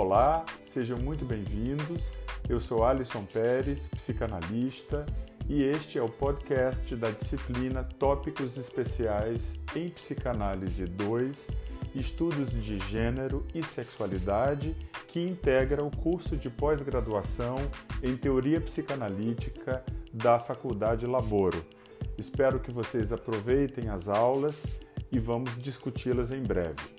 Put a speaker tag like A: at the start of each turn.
A: Olá, sejam muito bem-vindos. Eu sou Alisson Pérez, psicanalista, e este é o podcast da disciplina Tópicos Especiais em Psicanálise 2, Estudos de Gênero e Sexualidade, que integra o curso de pós-graduação em Teoria Psicanalítica da Faculdade Laboro. Espero que vocês aproveitem as aulas e vamos discuti-las em breve.